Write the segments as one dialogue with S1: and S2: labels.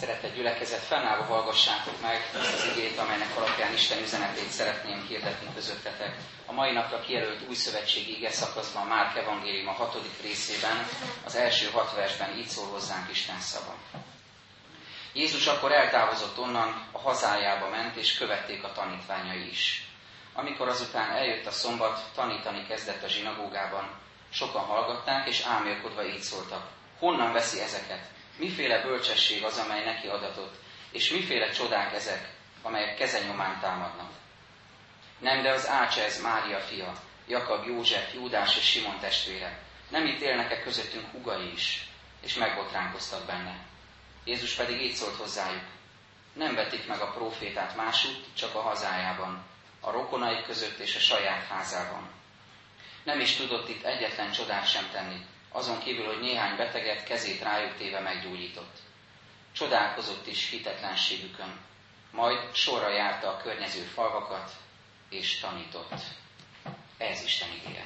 S1: Szeretett gyülekezet, fennállva hallgassátok meg ezt az igét, amelynek alapján Isten üzenetét szeretném hirdetni közöttetek. A mai napra kijelölt új szövetségi ige szakaszban Márk evangélium a hatodik részében, az első hat versben így szól hozzánk Isten szava. Jézus akkor eltávozott onnan, a hazájába ment, és követték a tanítványai is. Amikor azután eljött a szombat, tanítani kezdett a zsinagógában. Sokan hallgatták, és álmélkodva így szóltak. Honnan veszi ezeket? Miféle bölcsesség az, amely neki adatott? És miféle csodák ezek, amelyek kezenyomán támadnak? Nem, de az Ácsa ez Mária fia, Jakab, József, Júdás és Simon testvére. Nem itt élnek-e közöttünk hugai is? És megbotránkoztak benne. Jézus pedig így szólt hozzájuk. Nem vetik meg a profétát másút, csak a hazájában, a rokonai között és a saját házában. Nem is tudott itt egyetlen csodát sem tenni, azon kívül, hogy néhány beteget kezét rájuk téve meggyógyított. Csodálkozott is hitetlenségükön, majd sorra járta a környező falvakat, és tanított. Ez Isten igéje.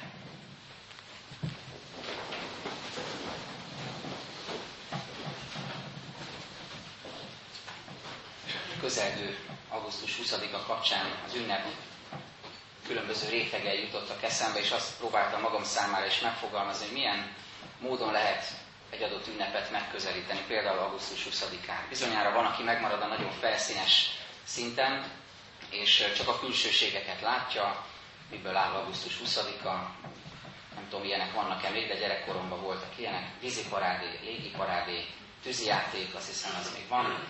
S1: Közelgő augusztus 20-a kapcsán az ünnep különböző rétegei jutottak eszembe, és azt próbáltam magam számára is megfogalmazni, hogy milyen módon lehet egy adott ünnepet megközelíteni, például augusztus 20-án. Bizonyára van, aki megmarad a nagyon felszínes szinten, és csak a külsőségeket látja, miből áll augusztus 20-a, nem tudom, ilyenek vannak-e még, de gyerekkoromban voltak ilyenek, víziparádé, légiparádé, tűzijáték, azt hiszem az még van,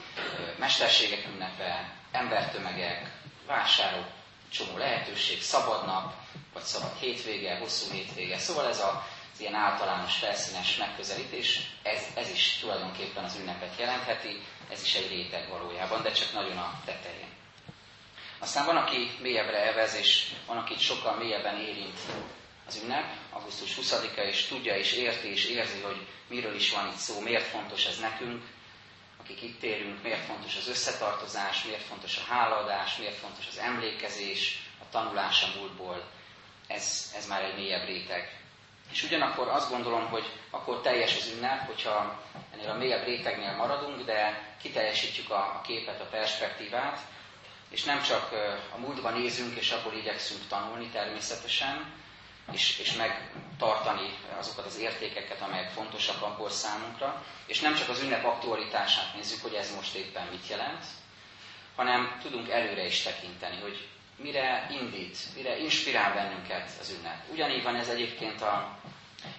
S1: mesterségek ünnepe, embertömegek, vásárok, csomó lehetőség, szabad nap, vagy szabad hétvége, hosszú hétvége. Szóval ez a ilyen általános felszínes megközelítés, ez, ez is tulajdonképpen az ünnepet jelentheti, ez is egy réteg valójában, de csak nagyon a tetején. Aztán van, aki mélyebbre elvez, és van, akit sokkal mélyebben érint az ünnep, augusztus 20-a, és tudja, és érti, és érzi, hogy miről is van itt szó, miért fontos ez nekünk, akik itt érünk, miért fontos az összetartozás, miért fontos a hálaadás, miért fontos az emlékezés, a tanulás a múltból. Ez, ez már egy mélyebb réteg és ugyanakkor azt gondolom, hogy akkor teljes az ünnep, hogyha ennél a mélyebb rétegnél maradunk, de kiteljesítjük a, képet, a perspektívát, és nem csak a múltban nézünk, és abból igyekszünk tanulni természetesen, és, és megtartani azokat az értékeket, amelyek fontosak abból számunkra, és nem csak az ünnep aktualitását nézzük, hogy ez most éppen mit jelent, hanem tudunk előre is tekinteni, hogy mire indít, mire inspirál bennünket az ünnep. Ugyanígy van ez egyébként a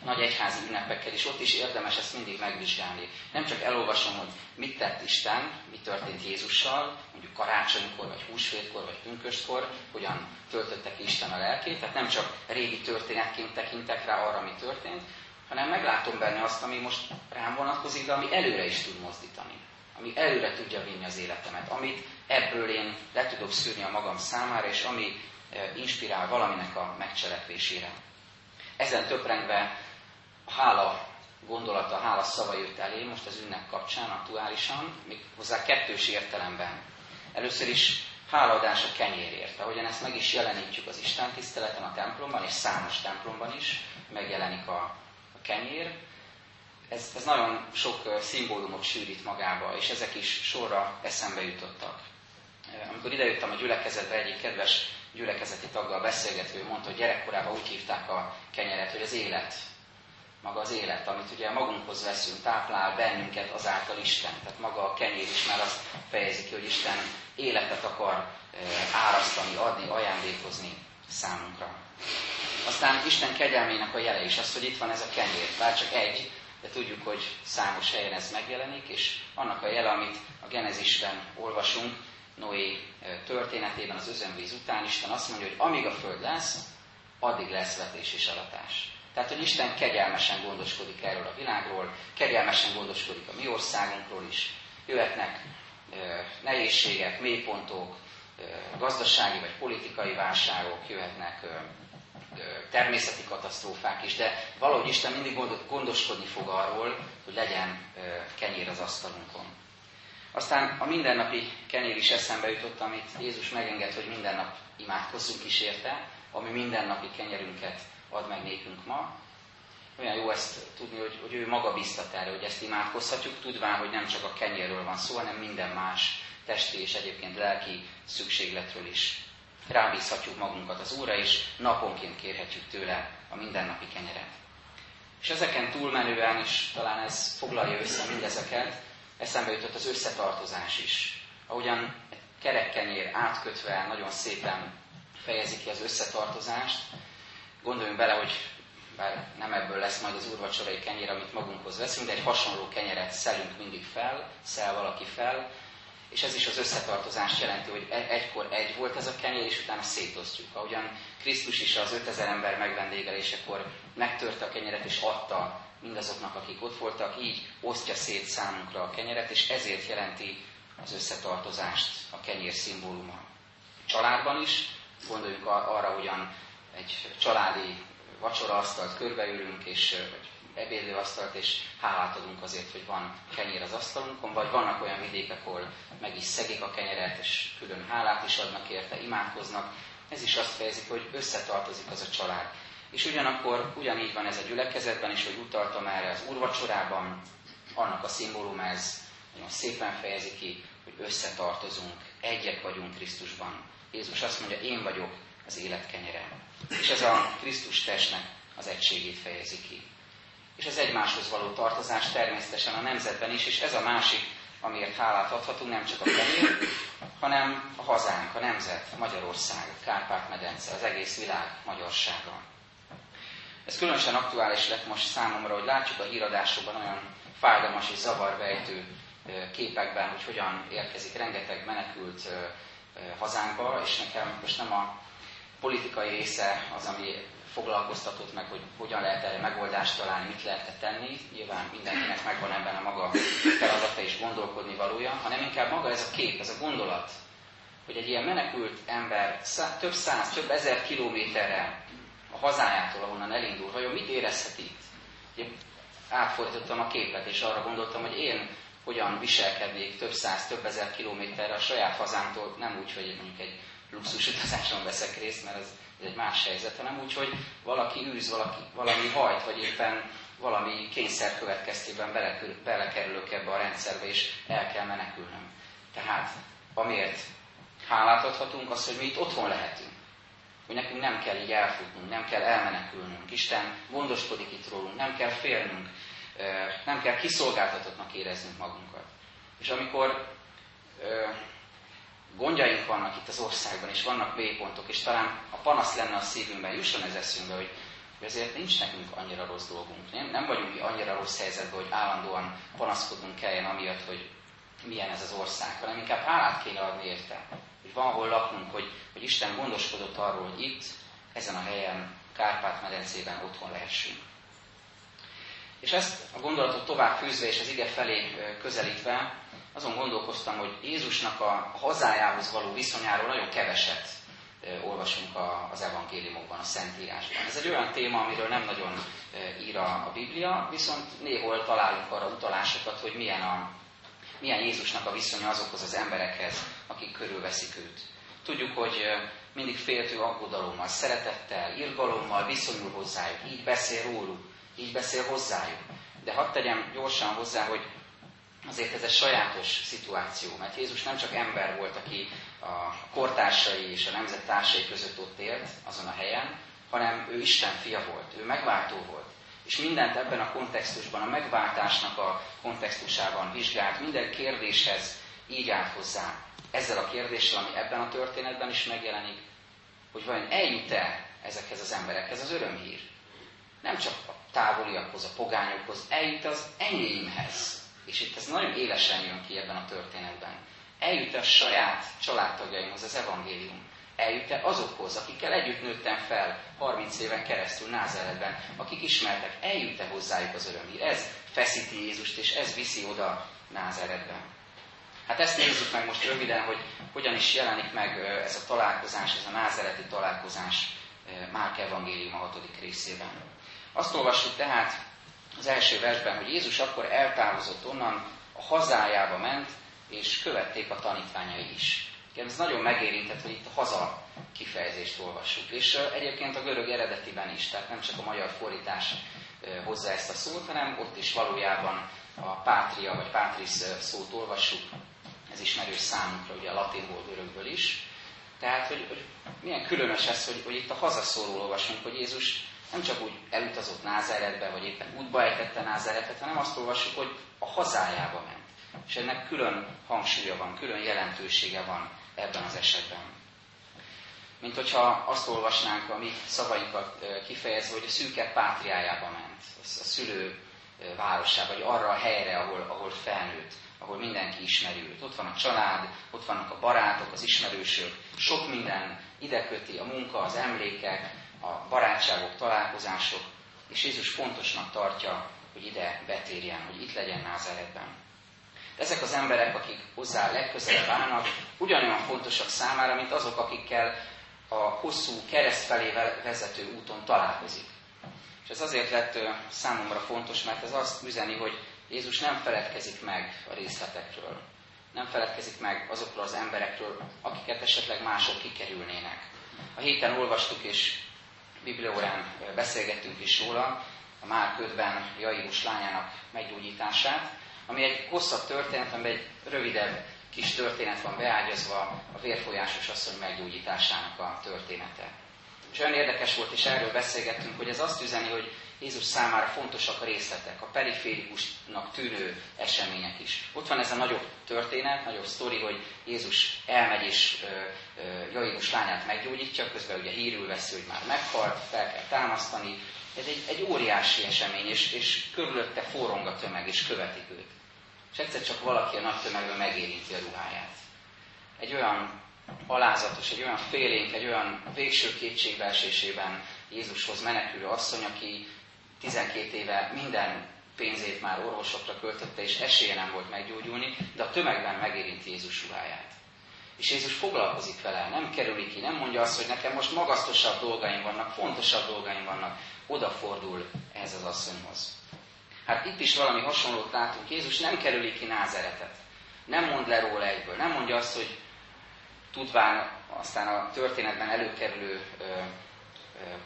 S1: nagy egyházi ünnepekkel, és ott is érdemes ezt mindig megvizsgálni. Nem csak elolvasom, hogy mit tett Isten, mi történt Jézussal, mondjuk karácsonykor, vagy húsvétkor, vagy pünköstkor, hogyan töltötte ki Isten a lelkét, tehát nem csak régi történetként tekintek rá arra, mi történt, hanem meglátom benne azt, ami most rám vonatkozik, de ami előre is tud mozdítani, ami előre tudja vinni az életemet, amit ebből én le tudok szűrni a magam számára, és ami eh, inspirál valaminek a megcselekvésére. Ezen töprengve a hála gondolata, a hála szava jött elé most az ünnep kapcsán aktuálisan, még hozzá kettős értelemben. Először is hálaadás a kenyérért, ahogyan ezt meg is jelenítjük az Isten tiszteleten a templomban, és számos templomban is megjelenik a, a kenyér. Ez, ez nagyon sok szimbólumot sűrít magába, és ezek is sorra eszembe jutottak. Amikor idejöttem a gyülekezetbe, egyik kedves gyülekezeti taggal beszélgetve, mondta, hogy gyerekkorában úgy hívták a kenyeret, hogy az élet. Maga az élet, amit ugye magunkhoz veszünk, táplál bennünket azáltal Isten. Tehát maga a kenyér is már azt fejezi ki, hogy Isten életet akar árasztani, adni, ajándékozni számunkra. Aztán Isten kegyelmének a jele is az, hogy itt van ez a kenyér. Bár csak egy, de tudjuk, hogy számos helyen ez megjelenik, és annak a jele, amit a Genezisben olvasunk, Noé történetében az özönvíz után Isten azt mondja, hogy amíg a föld lesz, addig lesz vetés és aratás. Tehát, hogy Isten kegyelmesen gondoskodik erről a világról, kegyelmesen gondoskodik a mi országunkról is. Jöhetnek nehézségek, mélypontok, gazdasági vagy politikai válságok, jöhetnek természeti katasztrófák is, de valahogy Isten mindig gondoskodni fog arról, hogy legyen kenyér az asztalunkon. Aztán a mindennapi kenyér is eszembe jutott, amit Jézus megenged, hogy minden nap imádkozzunk is érte, ami mindennapi kenyerünket ad meg nékünk ma. olyan jó ezt tudni, hogy, hogy ő maga biztat erre, hogy ezt imádkozhatjuk, tudván, hogy nem csak a kenyérről van szó, hanem minden más testi és egyébként lelki szükségletről is. Rábízhatjuk magunkat az Úrra, és naponként kérhetjük tőle a mindennapi kenyeret. És ezeken túlmenően is, talán ez foglalja össze mindezeket, eszembe jutott az összetartozás is. Ahogyan egy kerekkenyér átkötve nagyon szépen fejezi ki az összetartozást, gondoljunk bele, hogy bár nem ebből lesz majd az úrvacsorai kenyér, amit magunkhoz veszünk, de egy hasonló kenyeret szelünk mindig fel, szel valaki fel, és ez is az összetartozást jelenti, hogy e- egykor egy volt ez a kenyér, és utána szétosztjuk. Ahogyan Krisztus is az 5000 ember megvendégelésekor megtörte a kenyeret, és adta mindazoknak, akik ott voltak, így osztja szét számunkra a kenyeret, és ezért jelenti az összetartozást a kenyér szimbóluma. Családban is, gondoljunk arra, hogyan egy családi vacsoraasztalt körbeülünk, és ebédlőasztalt, és hálát adunk azért, hogy van kenyér az asztalunkon, vagy vannak olyan vidékek, ahol meg is szegik a kenyeret, és külön hálát is adnak érte, imádkoznak. Ez is azt fejezi, hogy összetartozik az a család. És ugyanakkor ugyanígy van ez a gyülekezetben is, hogy utaltam erre az úrvacsorában, annak a szimbólum ez nagyon szépen fejezi ki, hogy összetartozunk, egyek vagyunk Krisztusban. Jézus azt mondja, én vagyok az élet kenyere. És ez a Krisztus testnek az egységét fejezi ki. És az egymáshoz való tartozás természetesen a nemzetben is, és ez a másik, amiért hálát adhatunk, nem csak a kenyér, hanem a hazánk, a nemzet, Magyarország, Kárpát-medence, az egész világ magyarsága. Ez különösen aktuális lett most számomra, hogy látjuk a híradásokban olyan fájdalmas és zavarvejtő képekben, hogy hogyan érkezik rengeteg menekült hazánkba, és nekem most nem a politikai része az, ami foglalkoztatott meg, hogy hogyan lehet erre megoldást találni, mit lehet tenni. Nyilván mindenkinek megvan ebben a maga feladata és gondolkodni valója, hanem inkább maga ez a kép, ez a gondolat, hogy egy ilyen menekült ember szá, több száz, több ezer kilométerre a hazájától, ahonnan elindul, vajon mit érezhet itt? Ugye, átfordítottam a képet, és arra gondoltam, hogy én hogyan viselkednék több száz, több ezer kilométerre a saját hazámtól, nem úgy, hogy mondjuk egy luxus utazáson veszek részt, mert ez, ez egy más helyzet, hanem úgy, hogy valaki űz, valaki, valami hajt, vagy éppen valami kényszer következtében belekerülök ebbe a rendszerbe, és el kell menekülnöm. Tehát, amiért hálát adhatunk, az, hogy mi itt otthon lehetünk. Hogy nekünk nem kell így elfutnunk, nem kell elmenekülnünk. Isten gondoskodik itt rólunk, nem kell félnünk, nem kell kiszolgáltatottnak éreznünk magunkat. És amikor gondjaink vannak itt az országban, és vannak mélypontok, és talán a panasz lenne a szívünkben, jusson ez eszünkbe, hogy, hogy azért nincs nekünk annyira rossz dolgunk. Nem, nem vagyunk annyira rossz helyzetben, hogy állandóan panaszkodnunk kelljen amiatt, hogy milyen ez az ország, hanem inkább hálát kéne adni érte, hogy van hol laknunk, hogy, hogy Isten gondoskodott arról, hogy itt, ezen a helyen, Kárpát-medencében otthon lehessünk. És ezt a gondolatot tovább fűzve és az ige felé közelítve, azon gondolkoztam, hogy Jézusnak a hazájához való viszonyáról nagyon keveset olvasunk az evangéliumokban, a Szentírásban. Ez egy olyan téma, amiről nem nagyon ír a Biblia, viszont néhol találunk arra utalásokat, hogy milyen, a, milyen Jézusnak a viszonya azokhoz az emberekhez, akik körülveszik őt. Tudjuk, hogy mindig féltő aggodalommal, szeretettel, irgalommal viszonyul hozzájuk, így beszél róluk, így beszél hozzájuk. De hadd tegyem gyorsan hozzá, hogy azért ez egy sajátos szituáció, mert Jézus nem csak ember volt, aki a kortársai és a nemzettársai között ott élt azon a helyen, hanem ő Isten fia volt, ő megváltó volt. És mindent ebben a kontextusban, a megváltásnak a kontextusában vizsgált, minden kérdéshez így állt hozzá. Ezzel a kérdéssel, ami ebben a történetben is megjelenik, hogy vajon eljut-e ezekhez az emberekhez az örömhír. Nem csak a távoliakhoz, a pogányokhoz, eljut az enyéimhez, és itt ez nagyon élesen jön ki ebben a történetben. Eljut a saját családtagjaimhoz az evangélium. Eljut-e azokhoz, akikkel együtt nőttem fel 30 éven keresztül Názáretben, akik ismertek, eljut-e hozzájuk az örömhír. Ez feszíti Jézust, és ez viszi oda Názáretben. Hát ezt nézzük meg most röviden, hogy hogyan is jelenik meg ez a találkozás, ez a názereti találkozás Márk evangélium a hatodik részében. Azt olvassuk tehát az első versben, hogy Jézus akkor eltávozott onnan, a hazájába ment, és követték a tanítványai is. Igen, ez nagyon megérintett, hogy itt a haza kifejezést olvassuk. És egyébként a görög eredetiben is, tehát nem csak a magyar fordítás hozza ezt a szót, hanem ott is valójában a pátria vagy pátris szót olvassuk, ez ismerős számunkra, ugye a latinból, görögből is. Tehát, hogy, hogy milyen különös ez, hogy, hogy itt a hazaszóról olvasunk, hogy Jézus nem csak úgy elutazott Názáretbe, vagy éppen útba ejtette Názáretet, hanem azt olvassuk, hogy a hazájába ment. És ennek külön hangsúlya van, külön jelentősége van ebben az esetben. Mint hogyha azt olvasnánk a mi szavainkat kifejezve, hogy a szűke pátriájába ment, a szülő városába, vagy arra a helyre, ahol, ahol felnőtt, ahol mindenki ismeri őt. Ott van a család, ott vannak a barátok, az ismerősök, sok minden ide köti, a munka, az emlékek, a barátságok, találkozások, és Jézus fontosnak tartja, hogy ide betérjen, hogy itt legyen Názáretben. Ezek az emberek, akik hozzá legközelebb állnak, ugyanolyan fontosak számára, mint azok, akikkel a hosszú kereszt felé vezető úton találkozik. És ez azért lett számomra fontos, mert ez azt üzeni, hogy Jézus nem feledkezik meg a részletekről. Nem feledkezik meg azokról az emberekről, akiket esetleg mások kikerülnének. A héten olvastuk és Bibliórán beszélgettünk is róla, a Márk 5-ben Jairus lányának meggyógyítását, ami egy hosszabb történet, amiben egy rövidebb kis történet van beágyazva a vérfolyásos asszony meggyógyításának a története. És olyan érdekes volt, és erről beszélgettünk, hogy ez azt üzeni, hogy Jézus számára fontosak a részletek, a periférikusnak tűnő események is. Ott van ez a nagyobb történet, nagyobb sztori, hogy Jézus elmegy és Jairus lányát meggyógyítja, közben ugye hírül veszi, hogy már meghalt, fel kell támasztani. Ez egy, egy óriási esemény, és, és körülötte forrong a tömeg, és követik őt. És egyszer csak valaki a nagy tömegben megérinti a ruháját. Egy olyan alázatos, egy olyan félénk, egy olyan végső kétségbeesésében Jézushoz menekülő asszony, aki 12 éve minden pénzét már orvosokra költötte, és esélye nem volt meggyógyulni, de a tömegben megérinti Jézus ruháját. És Jézus foglalkozik vele, nem kerüli ki, nem mondja azt, hogy nekem most magasztosabb dolgaim vannak, fontosabb dolgaim vannak, odafordul ehhez az asszonyhoz. Hát itt is valami hasonlót látunk. Jézus nem kerüli ki názeretet. Nem mond le róla egyből. Nem mondja azt, hogy tudván aztán a történetben előkerülő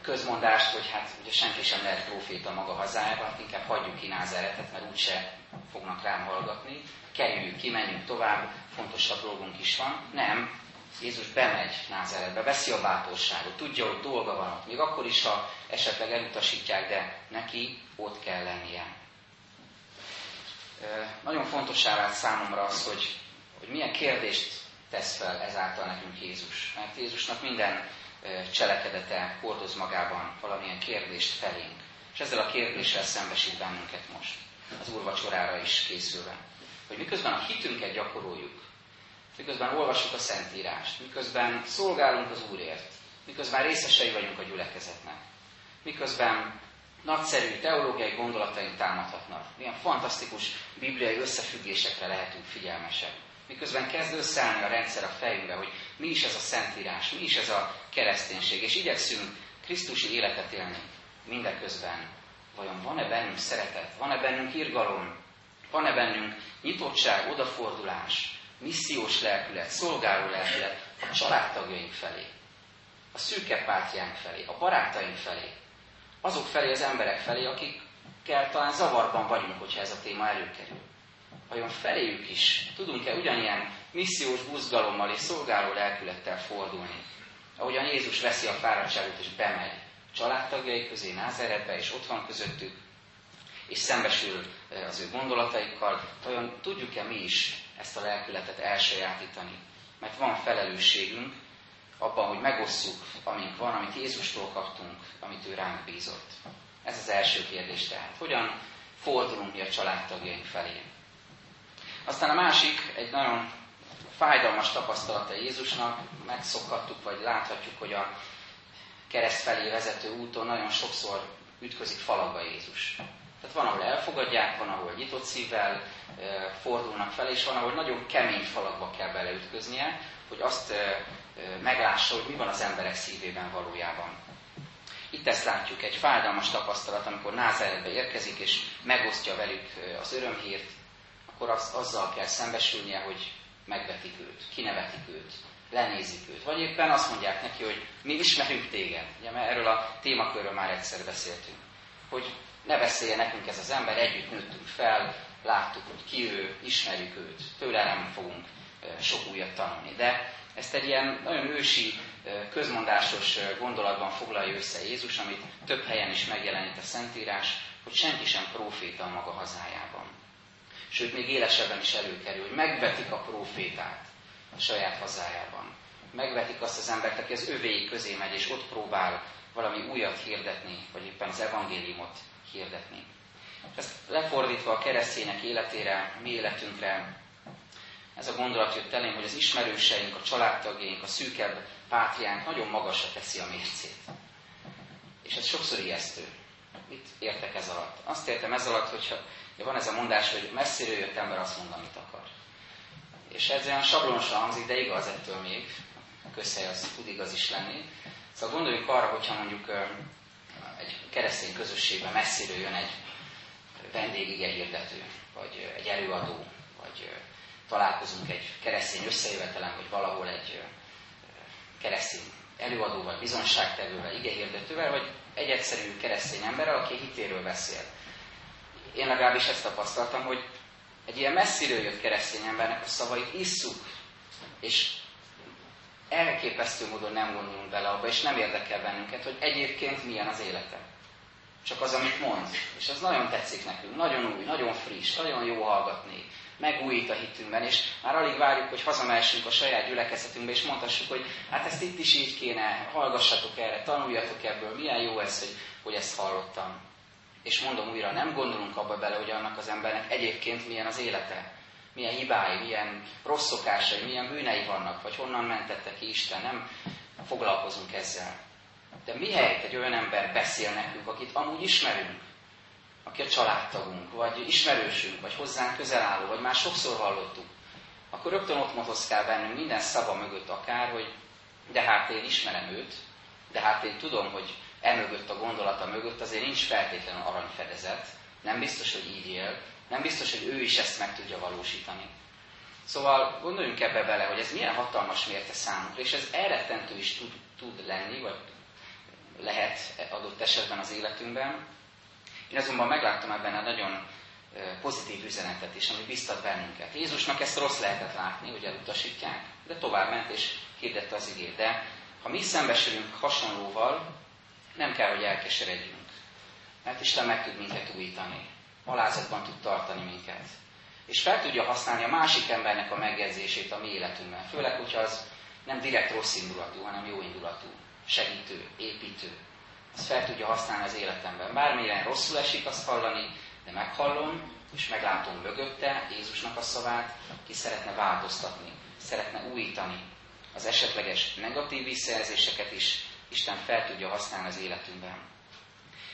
S1: közmondást, hogy hát ugye senki sem lehet proféta maga hazájában, hát inkább hagyjuk ki názeretet, mert úgyse fognak rám hallgatni. Kerüljük ki, menjünk tovább, fontosabb dolgunk is van. Nem, Jézus bemegy Názeretbe, veszi a bátorságot, tudja, hogy dolga van ott, még akkor is, ha esetleg elutasítják, de neki ott kell lennie. Nagyon fontossá vált számomra az, hogy, hogy milyen kérdést tesz fel ezáltal nekünk Jézus. Mert Jézusnak minden cselekedete hordoz magában valamilyen kérdést felénk. És ezzel a kérdéssel szembesít bennünket most, az úrvacsorára is készülve. Hogy miközben a hitünket gyakoroljuk, miközben olvassuk a Szentírást, miközben szolgálunk az Úrért, miközben részesei vagyunk a gyülekezetnek, miközben nagyszerű teológiai gondolataink támadhatnak, milyen fantasztikus bibliai összefüggésekre lehetünk figyelmesek. Miközben kezd összeállni a rendszer a fejünkbe, hogy mi is ez a szentírás, mi is ez a kereszténység, és igyekszünk Krisztusi életet élni mindeközben. Vajon van-e bennünk szeretet, van-e bennünk irgalom, van-e bennünk nyitottság, odafordulás, missziós lelkület, szolgáló lelkület a családtagjaink felé, a szűke pártjánk felé, a barátaink felé, azok felé, az emberek felé, akikkel talán zavarban vagyunk, hogyha ez a téma előkerül. Vajon feléjük is tudunk-e ugyanilyen missziós buzgalommal és szolgáló lelkülettel fordulni, ahogyan Jézus veszi a fáradtságot és bemegy családtagjai közé, Názeretbe, és ott van közöttük, és szembesül az ő gondolataikkal, vajon tudjuk-e mi is ezt a lelkületet elsajátítani? Mert van felelősségünk, abban, hogy megosszuk, amink van, amit Jézustól kaptunk, amit ő ránk bízott. Ez az első kérdés tehát. Hogyan fordulunk mi a családtagjaink felé? Aztán a másik, egy nagyon fájdalmas tapasztalata Jézusnak, megszokhattuk, vagy láthatjuk, hogy a kereszt felé vezető úton nagyon sokszor ütközik falakba Jézus. Tehát van, ahol elfogadják, van, ahol nyitott szívvel fordulnak fel, és van, ahol nagyon kemény falakba kell beleütköznie, hogy azt meglássa, hogy mi van az emberek szívében valójában. Itt ezt látjuk, egy fájdalmas tapasztalat, amikor Názáretbe érkezik, és megosztja velük az örömhírt, akkor az, azzal kell szembesülnie, hogy megvetik őt, kinevetik őt, lenézik őt. Vagy éppen azt mondják neki, hogy mi ismerünk téged. Ugye, mert erről a témakörről már egyszer beszéltünk. hogy ne beszélje nekünk ez az ember, együtt nőttünk fel, láttuk, hogy ki ő, ismerjük őt, tőle nem fogunk sok újat tanulni. De ezt egy ilyen nagyon ősi, közmondásos gondolatban foglalja össze Jézus, amit több helyen is megjelenít a Szentírás, hogy senki sem proféta a maga hazájában. Sőt, még élesebben is előkerül, hogy megvetik a profétát a saját hazájában. Megvetik azt az embert, aki az övéi közé megy, és ott próbál valami újat hirdetni, vagy éppen az evangéliumot hirdetni. És ezt lefordítva a keresztények életére, mi életünkre, ez a gondolat jött elém, hogy az ismerőseink, a családtagjaink, a szűkebb pátriánk nagyon magasra teszi a mércét. És ez sokszor ijesztő. Mit értek ez alatt? Azt értem ez alatt, hogyha van ez a mondás, hogy messziről jött ember azt mond, amit akar. És ez olyan sablonosan hangzik, de igaz ettől még. A közhely az tud igaz is lenni. Szóval gondoljunk arra, hogyha mondjuk egy keresztény közösségben messziről jön egy vendégige hirdető, vagy egy előadó, vagy találkozunk egy keresztény összejövetelen, vagy valahol egy keresztény előadó, vagy bizonságtevővel, igehirdetővel, vagy egy egyszerű keresztény emberrel, aki hitéről beszél. Én legalábbis ezt tapasztaltam, hogy egy ilyen messziről jött keresztény embernek a szavait isszuk, és elképesztő módon nem gondolunk bele abba, és nem érdekel bennünket, hogy egyébként milyen az élete. Csak az, amit mond. És az nagyon tetszik nekünk, nagyon új, nagyon friss, nagyon jó hallgatni, megújít a hitünkben, és már alig várjuk, hogy hazamehessünk a saját gyülekezetünkbe, és mondhassuk, hogy hát ezt itt is így kéne, hallgassatok erre, tanuljatok ebből, milyen jó ez, hogy, hogy ezt hallottam. És mondom újra, nem gondolunk abba bele, hogy annak az embernek egyébként milyen az élete, milyen hibái, milyen rossz szokásai, milyen bűnei vannak, vagy honnan mentette ki Isten, nem foglalkozunk ezzel. De mihelyt egy olyan ember beszél nekünk, akit amúgy ismerünk, aki a családtagunk, vagy ismerősünk, vagy hozzánk közel álló, vagy már sokszor hallottuk, akkor rögtön ott motoszkál bennünk minden szava mögött akár, hogy de hát én ismerem őt, de hát én tudom, hogy emögött a gondolata mögött azért nincs feltétlenül aranyfedezet, nem biztos, hogy így él, nem biztos, hogy ő is ezt meg tudja valósítani. Szóval gondoljunk ebbe bele, hogy ez milyen hatalmas mérte számunkra, és ez elrettentő is tud, tud lenni, vagy lehet adott esetben az életünkben. Én azonban megláttam ebben egy nagyon pozitív üzenetet is, ami biztat bennünket. Jézusnak ezt rossz lehetett látni, hogy elutasítják, de tovább ment és hirdette az igét. De ha mi szembesülünk hasonlóval, nem kell, hogy elkeseredjünk. Mert Isten meg tud minket újítani. Alázatban tud tartani minket. És fel tudja használni a másik embernek a megjegyzését a mi életünkben. Főleg, hogyha az nem direkt rossz indulatú, hanem jó indulatú, segítő, építő. Azt fel tudja használni az életemben. Bármilyen rosszul esik azt hallani, de meghallom, és meglátom mögötte Jézusnak a szavát, ki szeretne változtatni, szeretne újítani. Az esetleges negatív visszajelzéseket is Isten fel tudja használni az életünkben.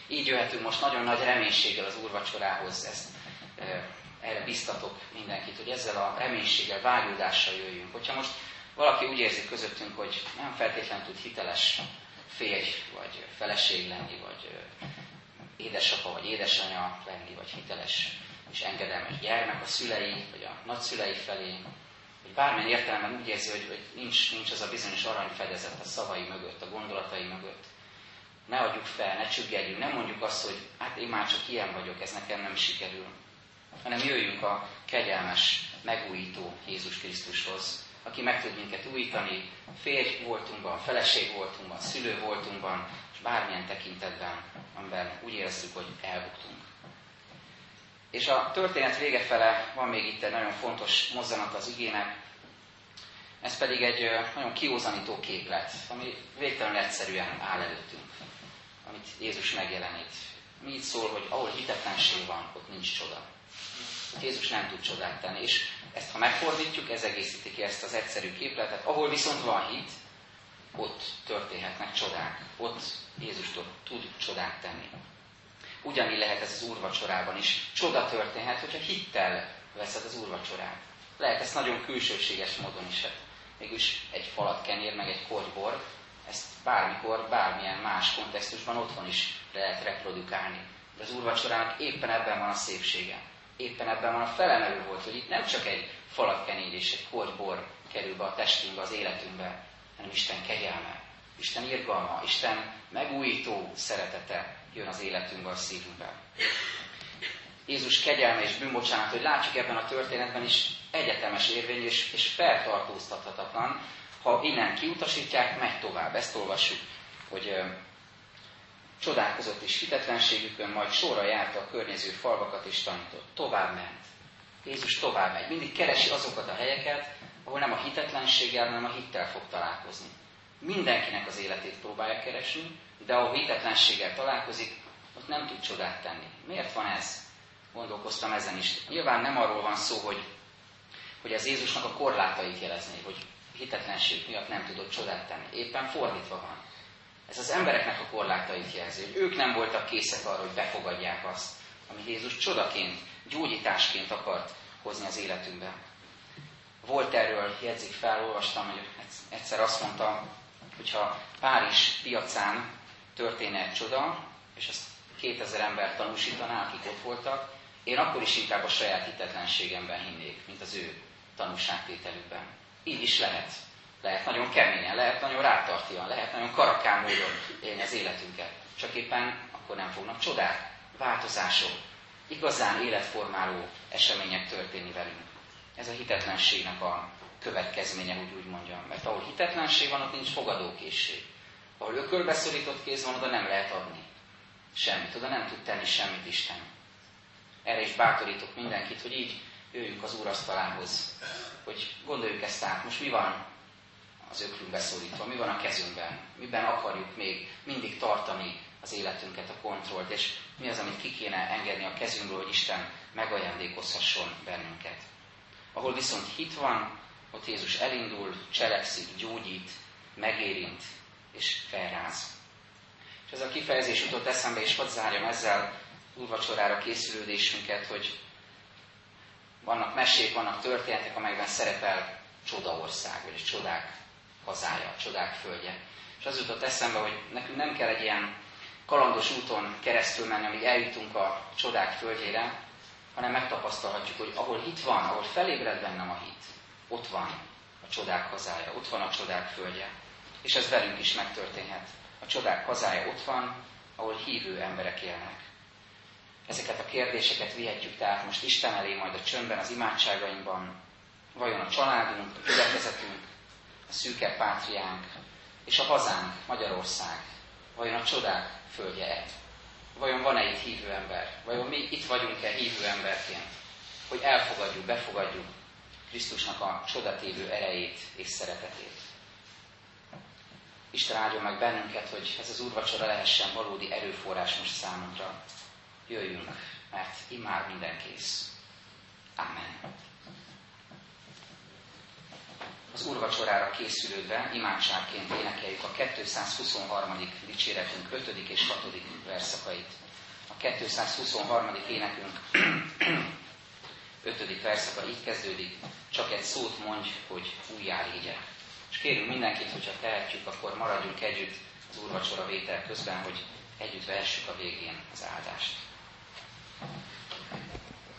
S1: Így jöhetünk most nagyon nagy reménységgel az úrvacsorához, ezt erre biztatok mindenkit, hogy ezzel a reménységgel, vágyódással jöjjünk. Hogyha most valaki úgy érzi közöttünk, hogy nem feltétlenül tud hiteles férj vagy feleség lenni, vagy édesapa vagy édesanya lenni, vagy hiteles és engedelmes gyermek a szülei, vagy a nagyszülei felé, hogy bármilyen értelemben úgy érzi, hogy, hogy nincs, nincs az a bizonyos aranyfedezet a szavai mögött, a gondolatai mögött, ne adjuk fel, ne csüggedjünk, nem mondjuk azt, hogy hát én már csak ilyen vagyok, ez nekem nem sikerül, hanem jöjjünk a kegyelmes, megújító Jézus Krisztushoz, aki meg tud minket újítani, férj voltunkban, feleség voltunkban, szülő voltunkban, és bármilyen tekintetben, amiben úgy érezzük, hogy elbuktunk. És a történet vége fele van még itt egy nagyon fontos mozzanat az igének, ez pedig egy nagyon kiózanító képlet, ami végtelenül egyszerűen áll előttünk, amit Jézus megjelenít. Mi így szól, hogy ahol hitetlenség van, ott nincs csoda. Jézus nem tud csodát tenni, és ezt ha megfordítjuk, ez egészíti ki ezt az egyszerű képletet. Ahol viszont van hit, ott történhetnek csodák. Ott Jézus tud csodát tenni. Ugyanígy lehet ez az úrvacsorában is. Csoda történhet, hogyha hittel veszed az úrvacsorát. Lehet ezt nagyon külsőséges módon is. Hát mégis egy falat kenyér, meg egy kortybor, ezt bármikor, bármilyen más kontextusban otthon is lehet reprodukálni. De az úrvacsorának éppen ebben van a szépsége. Éppen ebben van a felemelő volt, hogy itt nem csak egy falat kenyér és egy kortybor kerül be a testünkbe, az életünkbe, hanem Isten kegyelme, Isten irgalma, Isten megújító szeretete jön az életünkbe, a szívünkbe. Jézus kegyelme és bűnbocsánat, hogy látjuk ebben a történetben is egyetemes érvény és, és feltartóztathatatlan. Ha innen kiutasítják, megy tovább. Ezt olvassuk, hogy ö, csodálkozott is hitetlenségükön, majd sorra járta a környező falvakat és tanított. Tovább ment. Jézus tovább megy. Mindig keresi azokat a helyeket, ahol nem a hitetlenséggel, hanem a hittel fog találkozni. Mindenkinek az életét próbálja keresni, de ahol hitetlenséggel találkozik, ott nem tud csodát tenni. Miért van ez? Gondolkoztam ezen is. Nyilván nem arról van szó, hogy, hogy az Jézusnak a korlátait jelezné, hogy hitetlenség miatt nem tudott csodát tenni. Éppen fordítva van. Ez az embereknek a korlátait jelzi, hogy ők nem voltak készek arra, hogy befogadják azt, ami Jézus csodaként, gyógyításként akart hozni az életünkbe. Volt erről jegyzik fel, olvastam, hogy egyszer azt mondta, hogyha Párizs piacán történne egy csoda, és ezt 2000 ember tanúsítaná, akik ott voltak, én akkor is inkább a saját hitetlenségemben hinnék, mint az ő tanúságtételükben. Így is lehet. Lehet nagyon keményen, lehet nagyon rátartian, lehet nagyon karakán módon élni az életünket. Csak éppen akkor nem fognak csodák, változások, igazán életformáló események történni velünk. Ez a hitetlenségnek a következménye, hogy úgy mondjam. Mert ahol hitetlenség van, ott nincs fogadókészség. Ahol ökölbeszorított kéz van, oda nem lehet adni. Semmit, oda nem tud tenni semmit Isten. Erre is bátorítok mindenkit, hogy így jöjjünk az úrasztalához, hogy gondoljuk ezt át, most mi van az öklünkbe szorítva, mi van a kezünkben, miben akarjuk még mindig tartani az életünket, a kontrollt, és mi az, amit ki kéne engedni a kezünkből, hogy Isten megajándékozhasson bennünket. Ahol viszont hit van, ott Jézus elindul, cselekszik, gyógyít, megérint és felráz. És ez a kifejezés jutott eszembe, és hadd zárjam ezzel úrvacsorára készülődésünket, hogy vannak mesék, vannak történetek, amelyekben szerepel csodaország, vagy csodák hazája, csodák földje. És az jutott eszembe, hogy nekünk nem kell egy ilyen kalandos úton keresztül menni, amíg eljutunk a csodák földjére, hanem megtapasztalhatjuk, hogy ahol hit van, ahol felébred bennem a hit, ott van a csodák hazája, ott van a csodák földje. És ez velünk is megtörténhet. A csodák hazája ott van, ahol hívő emberek élnek. Ezeket a kérdéseket vihetjük tehát most Isten elé, majd a csöndben, az imádságainkban. Vajon a családunk, a gyülekezetünk, a szűke pátriánk és a hazánk, Magyarország, vajon a csodák földje-e? Vajon van-e itt hívő ember? Vajon mi itt vagyunk-e hívő emberként? Hogy elfogadjuk, befogadjuk Krisztusnak a csodatévő erejét és szeretetét. Isten áldjon meg bennünket, hogy ez az úrvacsora lehessen valódi erőforrás most számunkra. Jöjjünk, mert immár minden kész. Amen. Az úrvacsorára készülődve imádságként énekeljük a 223. dicséretünk 5. és 6. verszakait. A 223. énekünk 5. verszaka így kezdődik, csak egy szót mondj, hogy újjá légyek. És kérünk mindenkit, hogyha tehetjük, akkor maradjunk együtt az úrvacsora vétel közben, hogy együtt vehessük a végén az áldást.